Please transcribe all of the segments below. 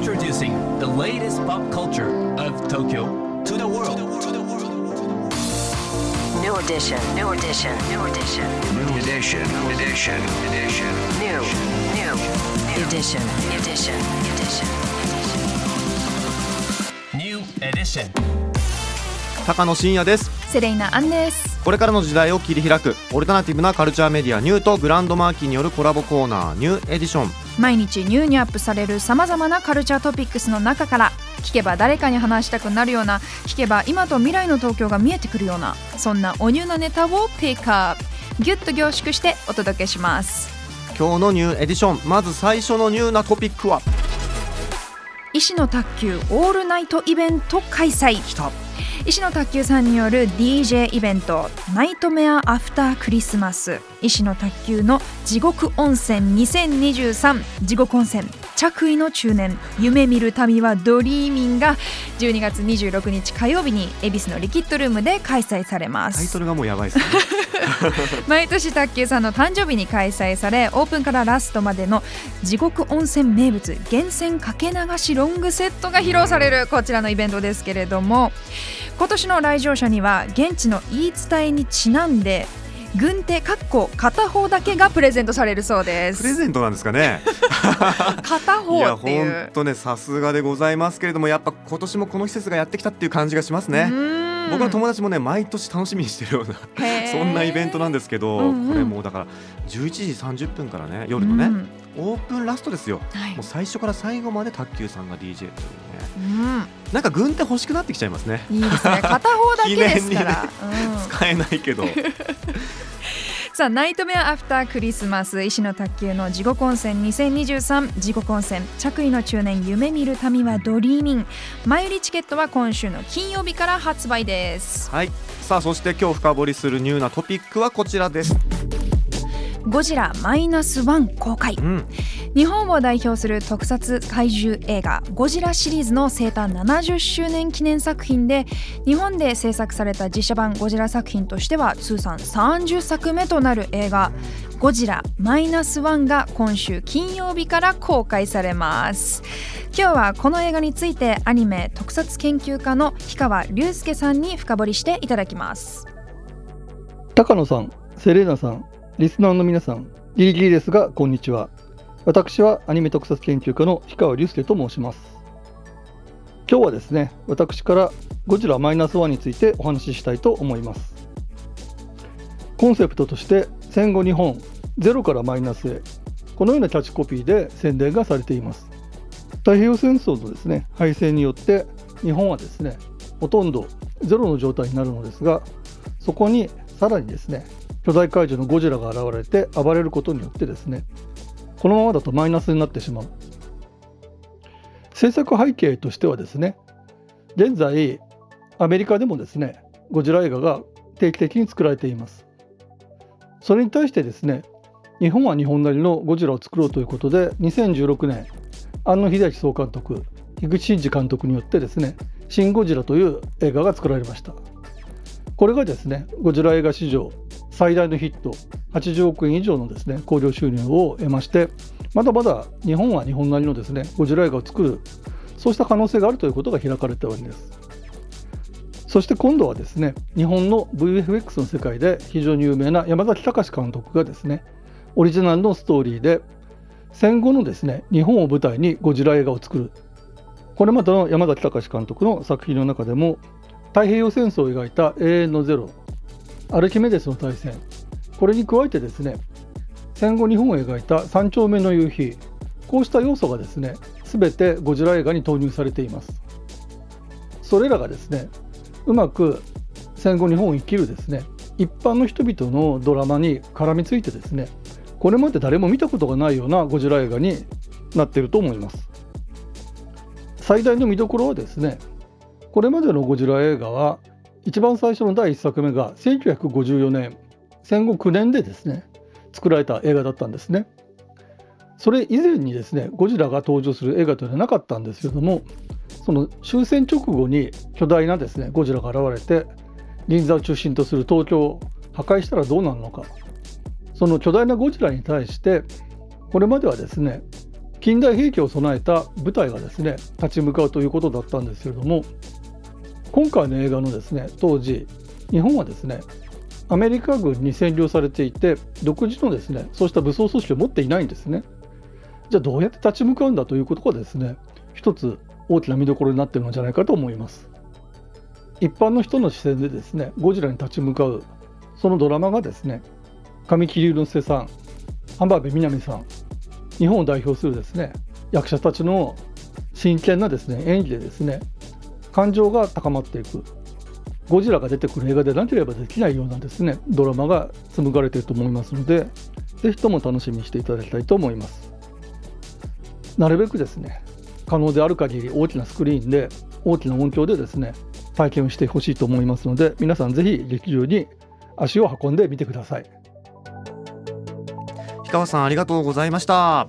Introducing the latest pop culture of Tokyo to the world. New edition. New edition. New edition. New edition. New edition. Edition. New. New. Edition. Edition. Edition. New edition. 高野真也ですセレイナアンですこれからの時代を切り開くオルタナティブなカルチャーメディアニューとグランドマーキーによるコラボコーナーニューエディション毎日ニューにアップされるさまざまなカルチャートピックスの中から聞けば誰かに話したくなるような聞けば今と未来の東京が見えてくるようなそんなおニューなネタをピックアップ。ギュッと凝縮してお届けします。今日のニューエディションまず最初のニューなトピックは？石野卓球オールナイトイベント開催石野卓球さんによる DJ イベントナイトメアアフタークリスマス石野卓球の地獄温泉2023地獄温泉。着衣の中年。夢見る旅はドリーミンが。12月26日火曜日に恵比寿のリキッドルームで開催されます。タイトルがもうやばいですね。毎年卓球さんの誕生日に開催されオープンからラストまでの地獄温泉名物源泉かけ流しロングセットが披露されるこちらのイベントですけれども。今年の来場者には現地の言い伝えにちなんで軍手かっこ片方だけがプレゼントされるそうです。プレゼントなんですかね。片方いやっていう。本当ねさすがでございますけれどもやっぱ今年もこの季節がやってきたっていう感じがしますね。僕の友達もね毎年楽しみにしてるような達そんなイベントなんですけど、うんうん。これもうだから11時30分からね夜のね、うんオープンラストですよ。はい。もう最初から最後まで卓球さんが DJ というねうん。なんか軍手欲しくなってきちゃいますね。いいですね。片方だけですから、記念うん。使えないけど。さあナイトメアアフタークリスマス石野卓球の地獄温泉2023地獄温泉着衣の中年夢見る民はドリーミン前売りチケットは今週の金曜日から発売です。はい。さあそして今日深掘りするニューなトピックはこちらですゴジラマイナスワン公開。うん。日本を代表する特撮怪獣映画「ゴジラ」シリーズの生誕70周年記念作品で日本で制作された実写版ゴジラ作品としては通算30作目となる映画「ゴジラマイナスワンが今週金曜日から公開されます。今日はこの映画についてアニメ特撮研究家の氷川隆介さんに深掘りしていただきます。高野さん、セレーナさん、リスナーの皆さん、ギリギリですが、こんにちは。私はアニメ特撮研究家の氷川隆介と申します。今日はですね、私からゴジラマイナスワンについてお話ししたいと思います。コンセプトとして戦後日本ゼロからマイナスへこのようなキャッチコピーで宣伝がされています。太平洋戦争のですね敗戦によって日本はですねほとんどゼロの状態になるのですがそこにさらにですね巨大怪獣のゴジラが現れて暴れることによってですねこのままだとマイナスになってしまう。制作背景としてはですね現在アメリカでもですねゴジラ映画が定期的に作られています。それに対してですね日本は日本なりのゴジラを作ろうということで2016年庵野秀明総監督樋口真嗣監督によってですね「シン・ゴジラ」という映画が作られました。これがですねゴジラ映画史上最大のヒット80億円以上のですね興行収入を得ましてまだまだ日本は日本なりのですねゴジラ映画を作るそうした可能性があるということが開かれたわけです。そして今度はですね日本の VFX の世界で非常に有名な山崎隆監督がですねオリジナルのストーリーで戦後のですね日本を舞台にゴジラ映画を作る。これまでの山崎隆監督の作品の中でも太平洋戦争を描いた永遠のゼロアルキメデスの大戦。これに加えてですね戦後日本を描いた三丁目の夕日こうした要素がですね全てゴジラ映画に投入されています。それらがですねうまく戦後日本を生きるですね一般の人々のドラマに絡みついてですねこれまで誰も見たことがないようなゴジラ映画になっていると思います。最大の見どころはですねこれまでのゴジラ映画は一番最初の第1作目が1954年戦後9年でですね作られた映画だったんですね。それ以前にですねゴジラが登場する映画というのはなかったんですけどもその終戦直後に巨大なですねゴジラが現れて銀座を中心とする東京を破壊したらどうなるのか。その巨大なゴジラに対してこれまではですね近代兵器を備えた部隊がですね立ち向かうということだったんですけれども今回の映画のですね当時日本はですねアメリカ軍に占領されていて独自のですねそうした武装組織を持っていないんですね。じゃあどうやって立ち向かうんだということがですね一つ大きな見どころになってるのじゃないかと思います。一般の人の視線でですねゴジラに立ち向かうそのドラマがですね神木隆之介さん浜辺美波さん日本を代表するですね役者たちの真剣なですね演技でですね感情が高まっていく。ゴジラが出てくる映画でなければできないようなですね。ドラマが紡がれていると思いますのでぜひとも楽しみにしていただきたいと思います。なるべくですね可能である限り大きなスクリーンで大きな音響でですね体験をしてほしいと思いますので皆さんぜひ劇場に足を運んでみてください。氷川さんありがとうございました。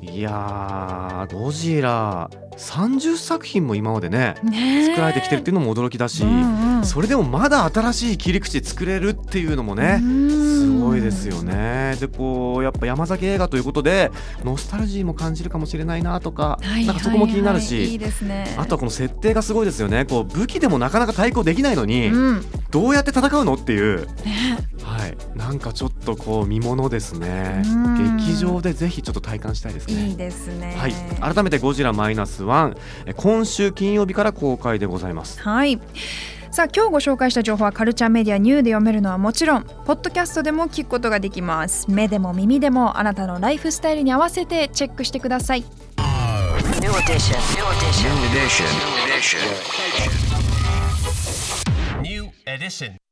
いやーゴジラ。30作品も今までねねえ。作られてきてるっていうのも驚きだし、うんうん。それでもまだ新しい切り口作れるっていうのもねすごいですよね。でこうやっぱ山崎映画ということでノスタルジーも感じるかもしれないなとか、はいなんかそこも気になるし。ね。あとはこの設定がすごいですよね。こう武器でもなかなか対抗できないのに、うん。どうやって戦うのっていう、ね。はい、なんかちょっとこう見ものですねうん劇場でぜひちょっと体感したいですねいいですねはい、改めてゴジラマイナスワンえ今週金曜日から公開でございますはいさあ今日ご紹介した情報はカルチャーメディアニューで読めるのはもちろんポッドキャストでも聞くことができます目でも耳でもあなたのライフスタイルに合わせてチェックしてください New edition. New edition. New edition. New edition. New edition.